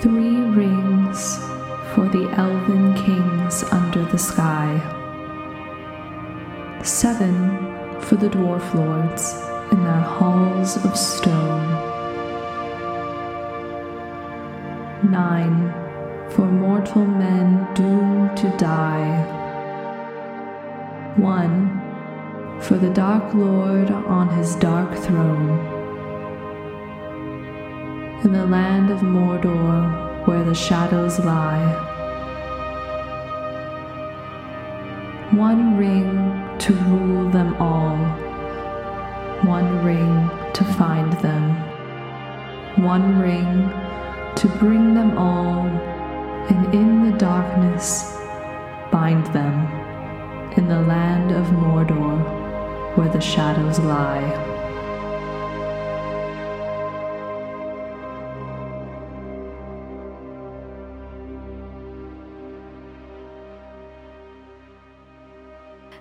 Three rings for the elven kings under the sky. Seven for the dwarf lords in their halls of stone. Nine for mortal men doomed to die. One for the Dark Lord on his dark throne. In the land of Mordor where the shadows lie. One ring to rule them all. One ring to find them. One ring to bring them all, and in the darkness bind them in the land of Mordor where the shadows lie.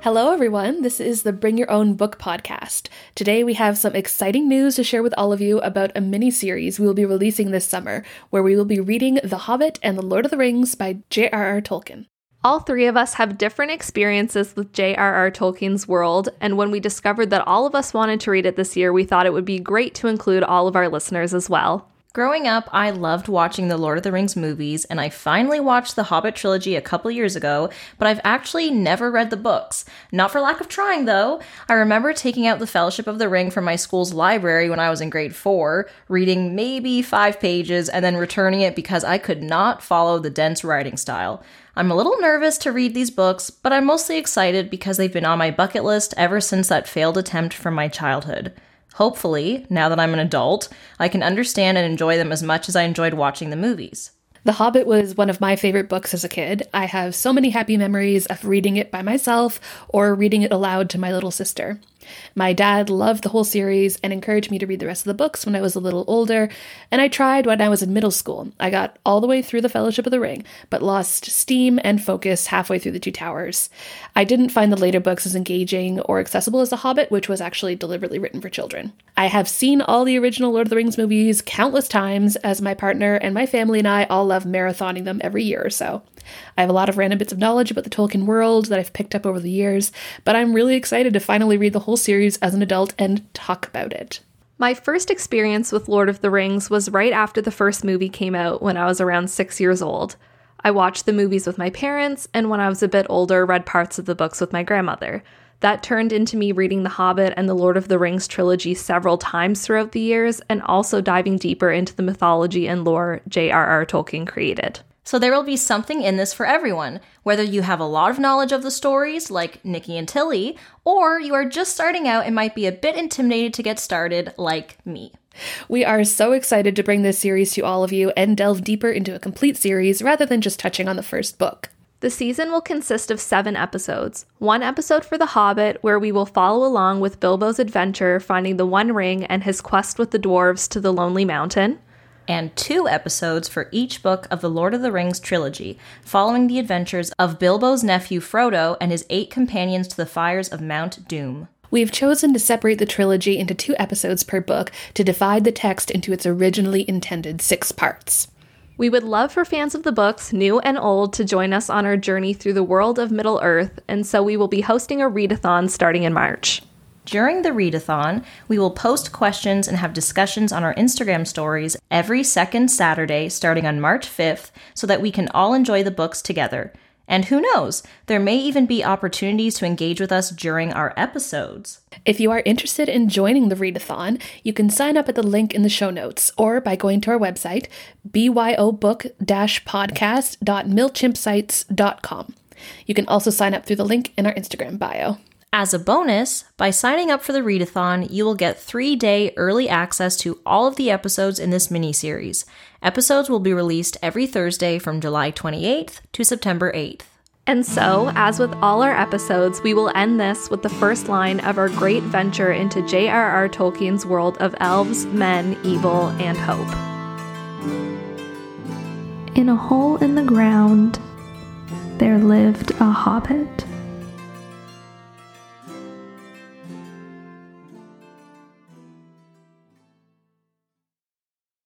Hello, everyone. This is the Bring Your Own Book podcast. Today, we have some exciting news to share with all of you about a mini series we will be releasing this summer, where we will be reading The Hobbit and The Lord of the Rings by J.R.R. Tolkien. All three of us have different experiences with J.R.R. Tolkien's world, and when we discovered that all of us wanted to read it this year, we thought it would be great to include all of our listeners as well. Growing up, I loved watching the Lord of the Rings movies, and I finally watched the Hobbit trilogy a couple years ago, but I've actually never read the books. Not for lack of trying, though. I remember taking out the Fellowship of the Ring from my school's library when I was in grade 4, reading maybe five pages, and then returning it because I could not follow the dense writing style. I'm a little nervous to read these books, but I'm mostly excited because they've been on my bucket list ever since that failed attempt from my childhood. Hopefully, now that I'm an adult, I can understand and enjoy them as much as I enjoyed watching the movies. The Hobbit was one of my favorite books as a kid. I have so many happy memories of reading it by myself or reading it aloud to my little sister. My dad loved the whole series and encouraged me to read the rest of the books when I was a little older, and I tried when I was in middle school. I got all the way through The Fellowship of the Ring, but lost steam and focus halfway through The Two Towers. I didn't find the later books as engaging or accessible as The Hobbit, which was actually deliberately written for children. I have seen all the original Lord of the Rings movies countless times, as my partner and my family and I all love marathoning them every year or so. I have a lot of random bits of knowledge about the Tolkien world that I've picked up over the years, but I'm really excited to finally read the whole series as an adult and talk about it. My first experience with Lord of the Rings was right after the first movie came out when I was around six years old. I watched the movies with my parents, and when I was a bit older, read parts of the books with my grandmother. That turned into me reading The Hobbit and the Lord of the Rings trilogy several times throughout the years, and also diving deeper into the mythology and lore J.R.R. Tolkien created. So there will be something in this for everyone, whether you have a lot of knowledge of the stories, like Nikki and Tilly, or you are just starting out and might be a bit intimidated to get started, like me. We are so excited to bring this series to all of you and delve deeper into a complete series rather than just touching on the first book. The season will consist of seven episodes. One episode for The Hobbit, where we will follow along with Bilbo's adventure finding the One Ring and his quest with the dwarves to the Lonely Mountain and two episodes for each book of the Lord of the Rings trilogy, following the adventures of Bilbo's nephew Frodo and his eight companions to the fires of Mount Doom. We've chosen to separate the trilogy into two episodes per book to divide the text into its originally intended six parts. We would love for fans of the books, new and old, to join us on our journey through the world of Middle Earth, and so we will be hosting a readathon starting in March. During the readathon, we will post questions and have discussions on our Instagram stories every second Saturday starting on March 5th so that we can all enjoy the books together. And who knows, there may even be opportunities to engage with us during our episodes. If you are interested in joining the readathon, you can sign up at the link in the show notes or by going to our website, byobook-podcast.mailchimpsites.com. You can also sign up through the link in our Instagram bio. As a bonus, by signing up for the readathon, you will get three day early access to all of the episodes in this mini series. Episodes will be released every Thursday from July 28th to September 8th. And so, as with all our episodes, we will end this with the first line of our great venture into J.R.R. Tolkien's world of elves, men, evil, and hope. In a hole in the ground, there lived a hobbit